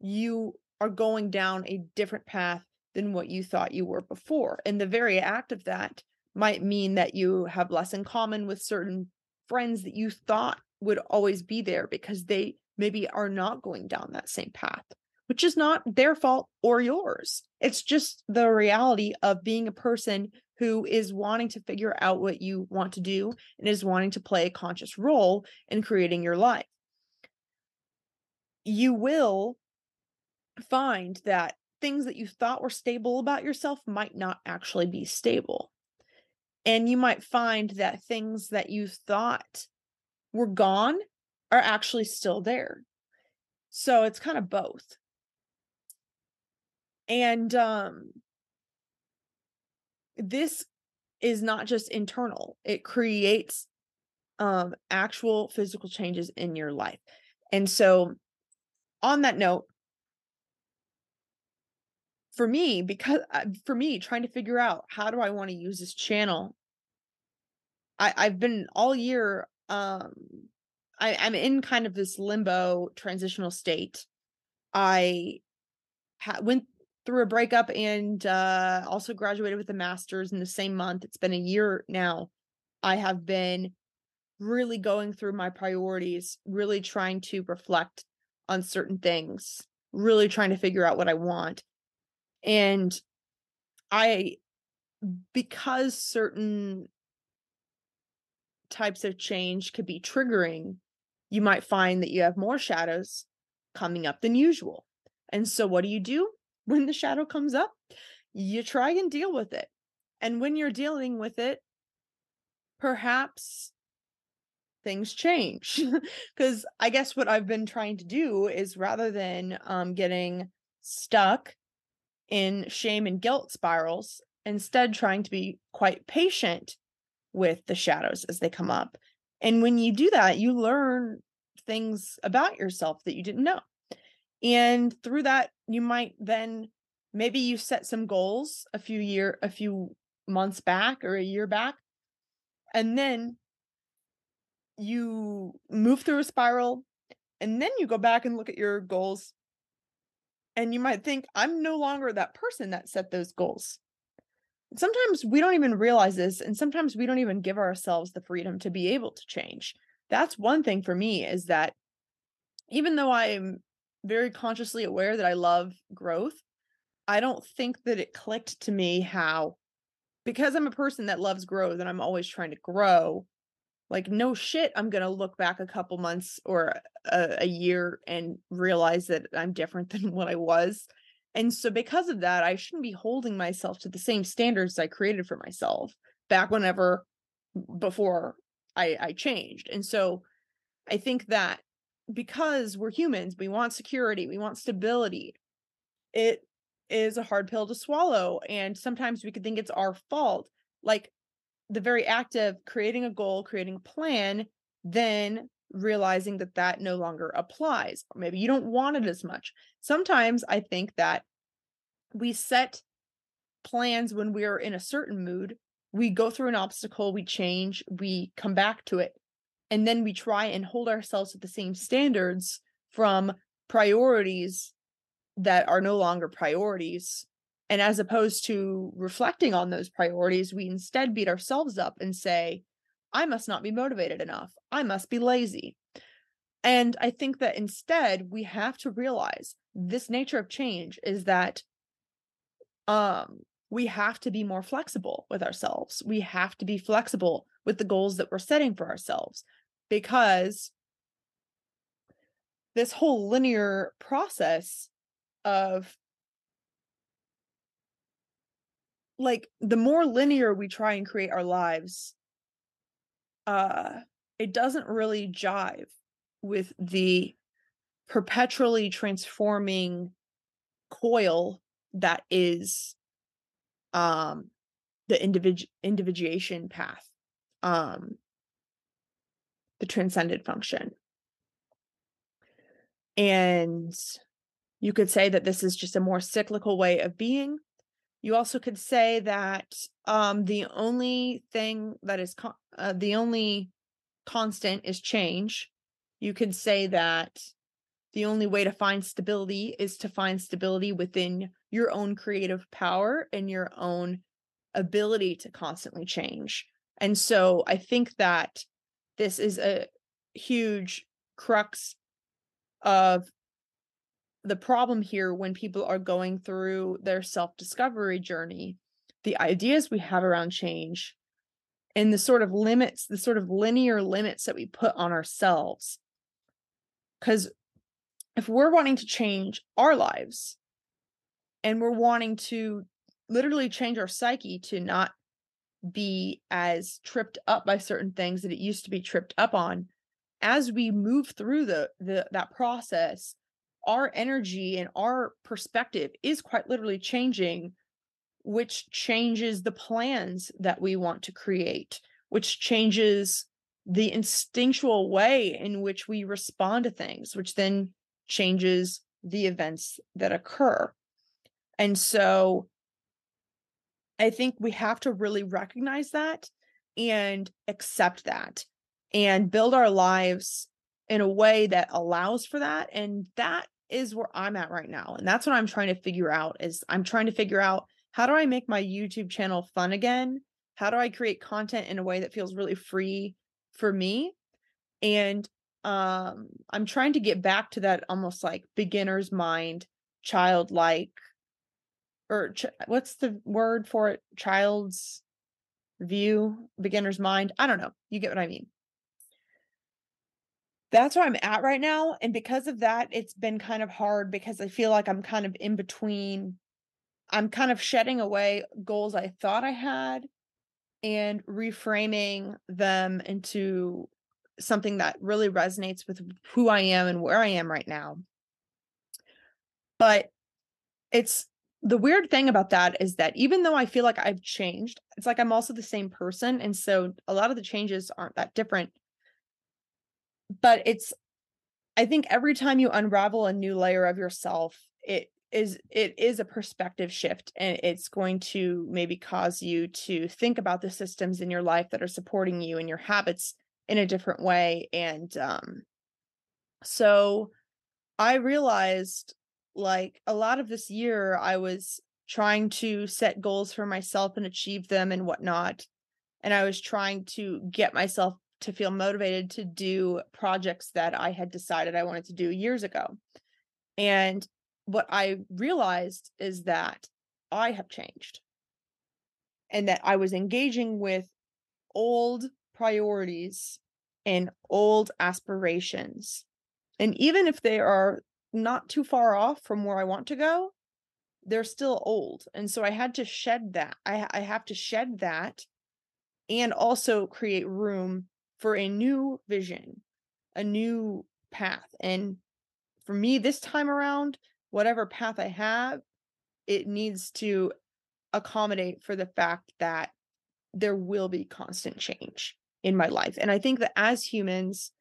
you are going down a different path than what you thought you were before and the very act of that might mean that you have less in common with certain friends that you thought would always be there because they maybe are not going down that same path, which is not their fault or yours. It's just the reality of being a person who is wanting to figure out what you want to do and is wanting to play a conscious role in creating your life. You will find that things that you thought were stable about yourself might not actually be stable. And you might find that things that you thought were gone are actually still there. So it's kind of both. And um this is not just internal. It creates um actual physical changes in your life. And so on that note, for me because uh, for me trying to figure out how do i want to use this channel? I i've been all year um I, i'm in kind of this limbo transitional state. I ha- went through a breakup and uh also graduated with a master's in the same month. It's been a year now. I have been really going through my priorities really trying to reflect on certain things really trying to figure out what i want and I, because certain types of change could be triggering, you might find that you have more shadows coming up than usual. And so, what do you do when the shadow comes up? You try and deal with it. And when you're dealing with it, perhaps things change. Because I guess what I've been trying to do is rather than um, getting stuck in shame and guilt spirals, instead, trying to be quite patient with the shadows as they come up. And when you do that, you learn things about yourself that you didn't know. And through that, you might then maybe you set some goals a few year a few months back or a year back and then you move through a spiral and then you go back and look at your goals and you might think, I'm no longer that person that set those goals. Sometimes we don't even realize this, and sometimes we don't even give ourselves the freedom to be able to change. That's one thing for me is that even though I'm very consciously aware that I love growth, I don't think that it clicked to me how, because I'm a person that loves growth and I'm always trying to grow, like no shit i'm gonna look back a couple months or a, a, year and realize that i'm different than what i was. And so because of that i shouldn't be holding myself to the same standards i created for myself back whenever before i i changed. And so i think that because we're humans we want security we want stability it is a hard pill to swallow and sometimes we could think it's our fault. Like the very act of creating a goal, creating a plan, then realizing that that no longer applies. Or maybe you don't want it as much. Sometimes I think that we set plans when we're in a certain mood. We go through an obstacle, we change, we come back to it, and then we try and hold ourselves to the same standards from priorities that are no longer priorities And as opposed to reflecting on those priorities, we instead beat ourselves up and say, I must not be motivated enough. I must be lazy. And I think that instead we have to realize this nature of change is that um we have to be more flexible with ourselves. We have to be flexible with the goals that we're setting for ourselves because this whole linear process of like the more linear we try and create our lives uh it doesn't really jive with the perpetually transforming coil that is um the individual individuation path um the transcendent function. And you could say that this is just a more cyclical way of being you also could say that um the only thing that is con- uh, the only constant is change you could say that the only way to find stability is to find stability within your own creative power and your own ability to constantly change. And so I think that this is a huge crux of the problem here when people are going through their self discovery journey. The ideas we have around change and the sort of limits, the sort of linear limits that we put on ourselves. Because if we're wanting to change our lives and we're wanting to literally change our psyche to not be as tripped up by certain things that it used to be tripped up on as we move through the, the that process our energy and our perspective is quite literally changing which changes the plans that we want to create which changes the instinctual way in which we respond to things which then changes the events that occur. And so I think we have to really recognize that and accept that and build our lives in a way that allows for that and that is where I'm at right now and that's what I'm trying to figure out is I'm trying to figure out how do I make my YouTube channel fun again? How do I create content in a way that feels really free for me? And um i'm trying to get back to that almost like beginner's mind childlike or ch- what's the word for it child's view beginner's mind i don't know you get what i mean that's where i'm at right now and because of that it's been kind of hard because i feel like i'm kind of in between i'm kind of shedding away goals i thought i had and reframing them into something that really resonates with who I am and where I am right now. But it's the weird thing about that is that even though I feel like I've changed, it's like I'm also the same person. And so a lot of the changes aren't that different. But it's, I think every time you unravel a new layer of yourself, it is it is a perspective shift and it's going to maybe cause you to think about the systems in your life that are supporting you and your habits in a different way and um so i realized like a lot of this year i was trying to set goals for myself and achieve them and whatnot and i was trying to get myself to feel motivated to do projects that i had decided i wanted to do years ago and what i realized is that i have changed and that i was engaging with old priorities and old aspirations. And even if they are not too far off from where I want to go, they're still old. And so I had to shed that. I, I have to shed that and also create room for a new vision, a new path. And for me, this time around, whatever path I have, it needs to accommodate for the fact that there will be constant change in my life. And I think that as humans,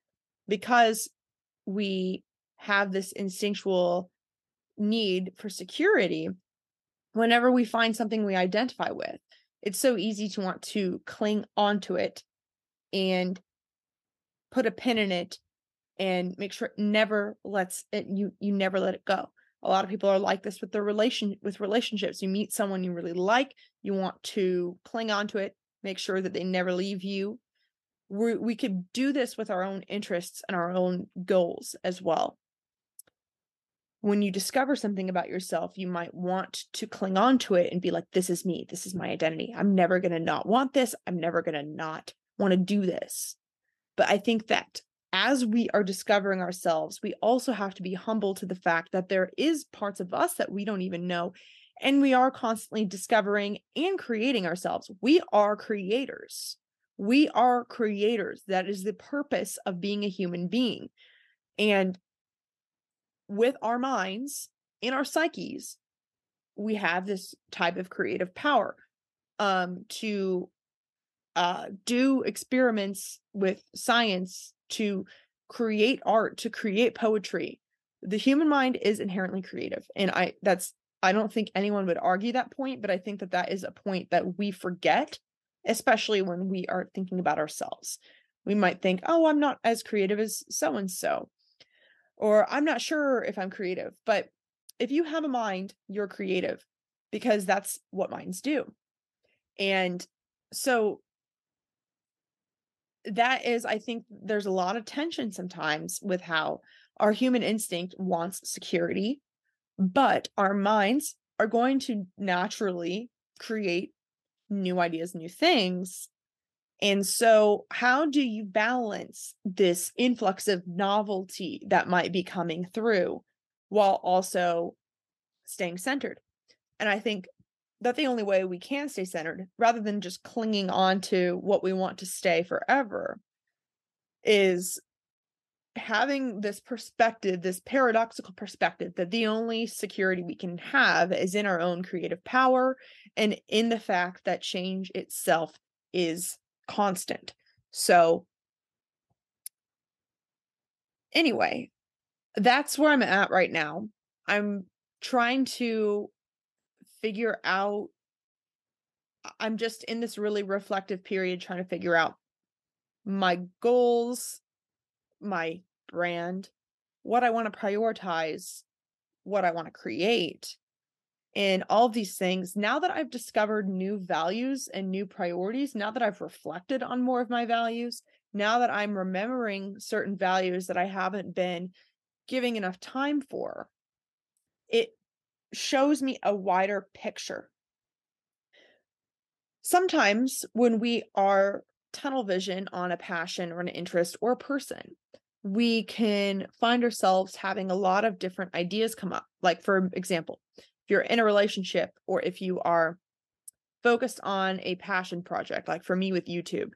because we have this instinctual need for security, whenever we find something we identify with, it's so easy to want to cling onto it and put a pin in it and make sure it never lets it you you never let it go. A lot of people are like this with their relation with relationships. You meet someone you really like you want to cling on to it make sure that they never leave you. We we could do this with our own interests and our own goals as well. When you discover something about yourself you might want to cling on to it and be like this is me. This is my identity. I'm never going to not want this. I'm never going to not want to do this but i think that as we are discovering ourselves, we also have to be humble to the fact that there is parts of us that we don't even know. And we are constantly discovering and creating ourselves. We are creators. We are creators. That is the purpose of being a human being. And with our minds, in our psyches, we have this type of creative power um, to uh, do experiments with science to create art, to create poetry. The human mind is inherently creative. And I, that's, I don't think anyone would argue that point, but I think that that is a point that we forget, especially when we are thinking about ourselves. We might think, oh, I'm not as creative as so and so, or I'm not sure if I'm creative. But if you have a mind, you're creative because that's what minds do. And so that is i think there's a lot of tension sometimes with how our human instinct wants security but our minds are going to naturally create new ideas new things and so how do you balance this influx of novelty that might be coming through while also staying centered? And i think that the only way we can stay centered rather than just clinging on to what we want to stay forever is having this perspective this paradoxical perspective that the only security we can have is in our own creative power and in the fact that change itself is constant. So anyway that's where i'm at right now. I'm trying to figure out I'm just in this really reflective period trying to figure out my goals, my brand, what I want to prioritize, what I want to create, and all these things. Now that I've discovered new values and new priorities, now that I've reflected on more of my values, now that I'm remembering certain values that I haven't been giving enough time for, it shows me a wider picture. Sometimes when we are tunnel vision on a passion or an interest or a person, we can find ourselves having a lot of different ideas come up. Like, for example, if you're in a relationship or if you are focused on a passion project, like for me with YouTube,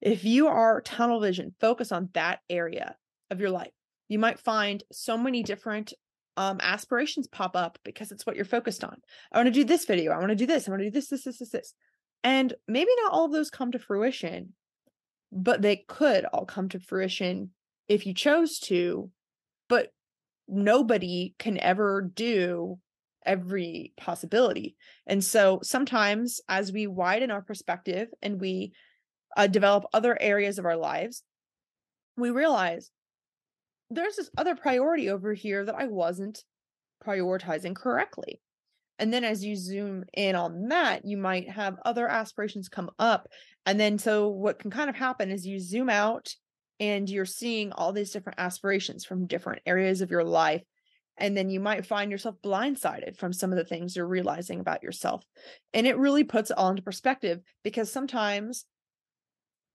if you are tunnel vision, focus on that area of your life, you might find so many different um aspirations pop up because it's what you're focused on. I want to do this video. I want to do this. I want to do this, this, this, this, this. And maybe not all of those come to fruition, but they could all come to fruition if you chose to. But nobody can ever do every possibility. And so sometimes as we widen our perspective and we uh, develop other areas of our lives, we realize there's this other priority over here that I wasn't prioritizing correctly. And then as you zoom in on that, you might have other aspirations come up. And then so what can kind of happen is you zoom out and you're seeing all these different aspirations from different areas of your life. And then you might find yourself blindsided from some of the things you're realizing about yourself. And it really puts it all into perspective because sometimes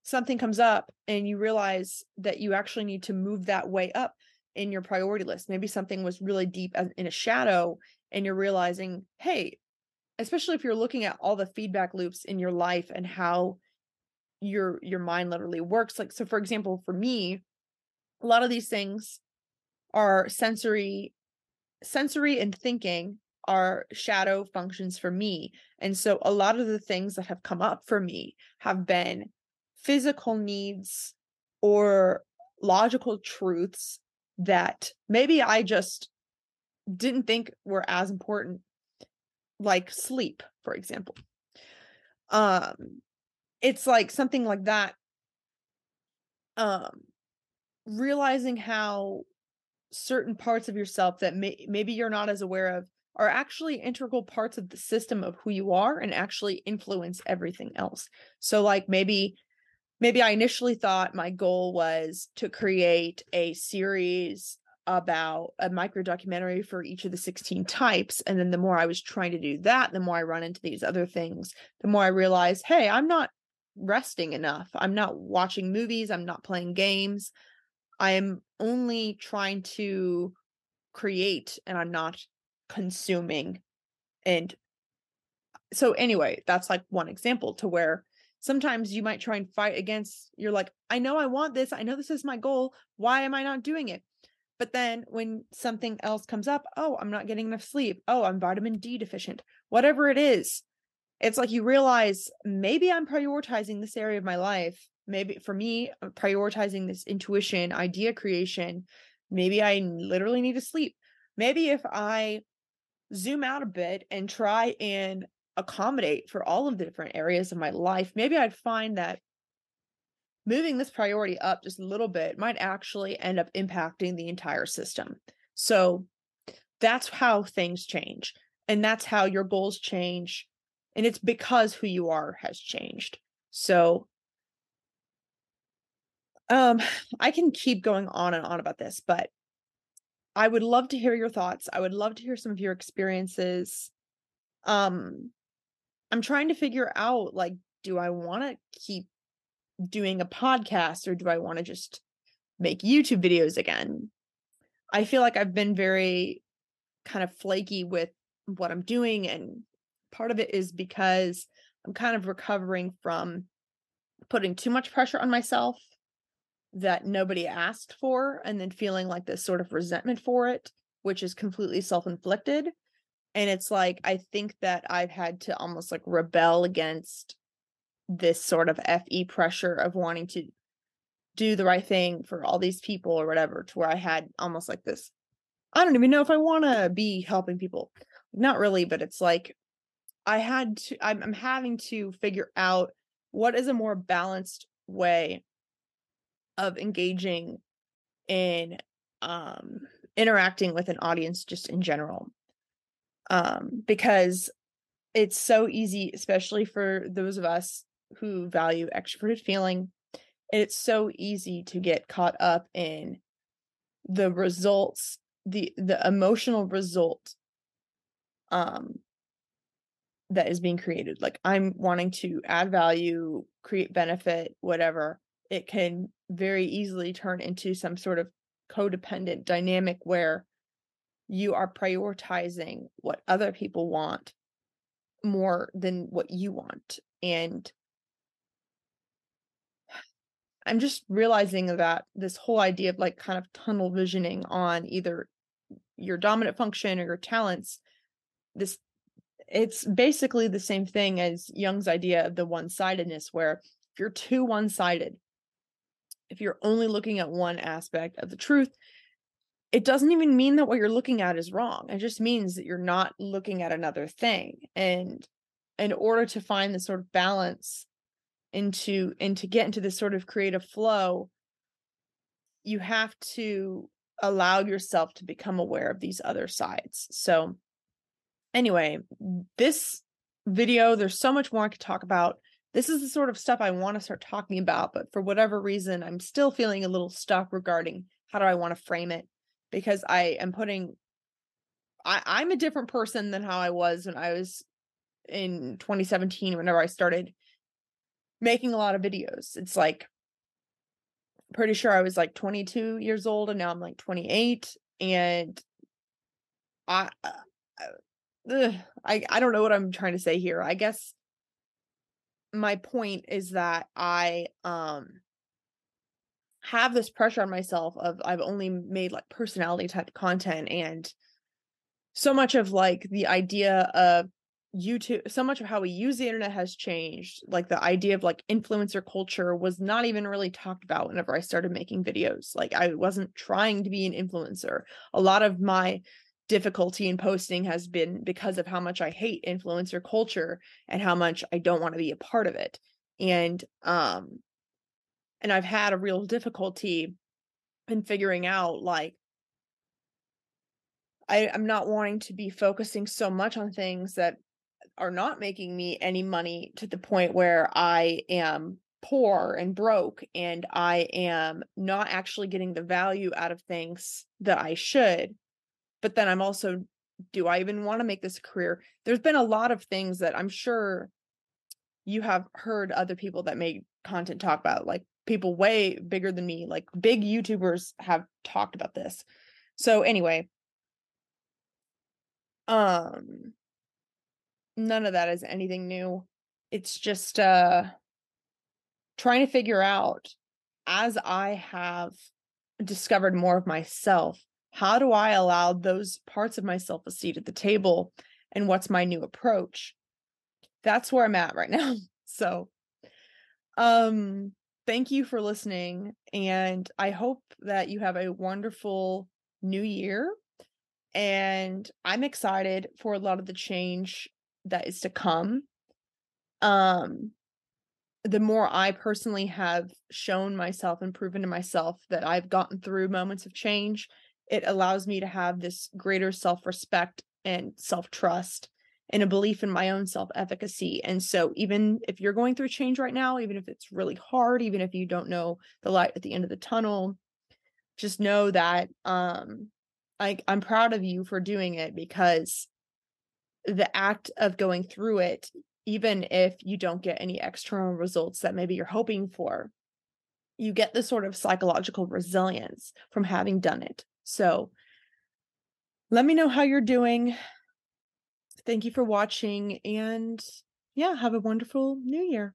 something comes up and you realize that you actually need to move that way up in your priority list. Maybe something was really deep in a shadow and you're realizing, hey, especially if you're looking at all the feedback loops in your life and how your your mind literally works like so for example for me a lot of these things are sensory sensory and thinking are shadow functions for me and so a lot of the things that have come up for me have been physical needs or logical truths that maybe I just didn't think were as important like sleep for example um it's like something like that um realizing how certain parts of yourself that may, maybe you're not as aware of are actually integral parts of the system of who you are and actually influence everything else. So like maybe maybe I initially thought my goal was to create a series about a micro documentary for each of the 16 types and then the more I was trying to do that the more I run into these other things the more I realize hey I'm not resting enough I'm not watching movies I'm not playing games I am only trying to create and I'm not consuming. And so, anyway, that's like one example to where sometimes you might try and fight against, you're like, I know I want this. I know this is my goal. Why am I not doing it? But then when something else comes up, oh, I'm not getting enough sleep. Oh, I'm vitamin D deficient. Whatever it is, it's like you realize maybe I'm prioritizing this area of my life maybe for me uh, prioritizing this intuition idea creation maybe i literally need to sleep maybe if i zoom out a bit and try and accommodate for all of the different areas of my life maybe i'd find that moving this priority up just a little bit might actually end up impacting the entire system so that's how things change and that's how your goals change and it's because who you are has changed so um, I can keep going on and on about this, but I would love to hear your thoughts. I would love to hear some of your experiences. Um, I'm trying to figure out like, do I want to keep doing a podcast or do I want to just make YouTube videos again? I feel like I've been very kind of flaky with what I'm doing. And part of it is because I'm kind of recovering from putting too much pressure on myself that nobody asked for and then feeling like this sort of resentment for it which is completely self-inflicted and it's like i think that i've had to almost like rebel against this sort of fe pressure of wanting to do the right thing for all these people or whatever to where i had almost like this i don't even know if i want to be helping people. Not really but it's like i had to I'm, I'm having to figure out what is a more balanced way of engaging in um interacting with an audience just in general um because it's so easy especially for those of us who value extroverted feeling it's so easy to get caught up in the results the the emotional result um that is being created. Like i'm wanting to add value create benefit whatever. It can very easily turn into some sort of codependent dynamic where you are prioritizing what other people want more than what you want and i'm just realizing that this whole idea of like kind of tunnel visioning on either your dominant function or your talents this it's basically the same thing as jung's idea of the one-sidedness where if you're too one-sided if you're only looking at one aspect of the truth, it doesn't even mean that what you're looking at is wrong. It just means that you're not looking at another thing. And in order to find the sort of balance into and to get into this sort of creative flow, you have to allow yourself to become aware of these other sides. So anyway, this video, there's so much more I could talk about this is the sort of stuff I want to start talking about, but for whatever reason, I'm still feeling a little stuck regarding how do I want to frame it because I am putting I, I'm a different person than how I was when I was in 2017, whenever I started making a lot of videos. It's like pretty sure I was like 22 years old and now I'm like 28 and I uh, I I don't know what I'm trying to say here. I guess my point is that I um have this pressure on myself of I've only made like personality type content and so much of like the idea of YouTube so much of how we use the internet has changed like the idea of like influencer culture was not even really talked about whenever I started making videos like I wasn't trying to be an influencer a lot of my difficulty in posting has been because of how much I hate influencer culture and how much I don't want to be a part of it. And um and I've had a real difficulty in figuring out like I, I'm not wanting to be focusing so much on things that are not making me any money to the point where I am poor and broke and I am not actually getting the value out of things that I should. But then I'm also, do I even want to make this a career? There's been a lot of things that I'm sure you have heard other people that make content talk about, like people way bigger than me, like big YouTubers have talked about this. So anyway, um none of that is anything new. It's just uh trying to figure out as I have discovered more of myself, how do I allow those parts of myself a seat at the table and what's my new approach? That's where I'm at right now. So um thank you for listening and I hope that you have a wonderful new year and I'm excited for a lot of the change that is to come. Um the more I personally have shown myself and proven to myself that I've gotten through moments of change, it allows me to have this greater self-respect and self-trust and a belief in my own self-efficacy. And so even if you're going through change right now, even if it's really hard, even if you don't know the light at the end of the tunnel, just know that um I I'm proud of you for doing it because the act of going through it, even if you don't get any external results that maybe you're hoping for, you get this sort of psychological resilience from having done it. So let me know how you're doing. Thank you for watching and yeah, have a wonderful new year.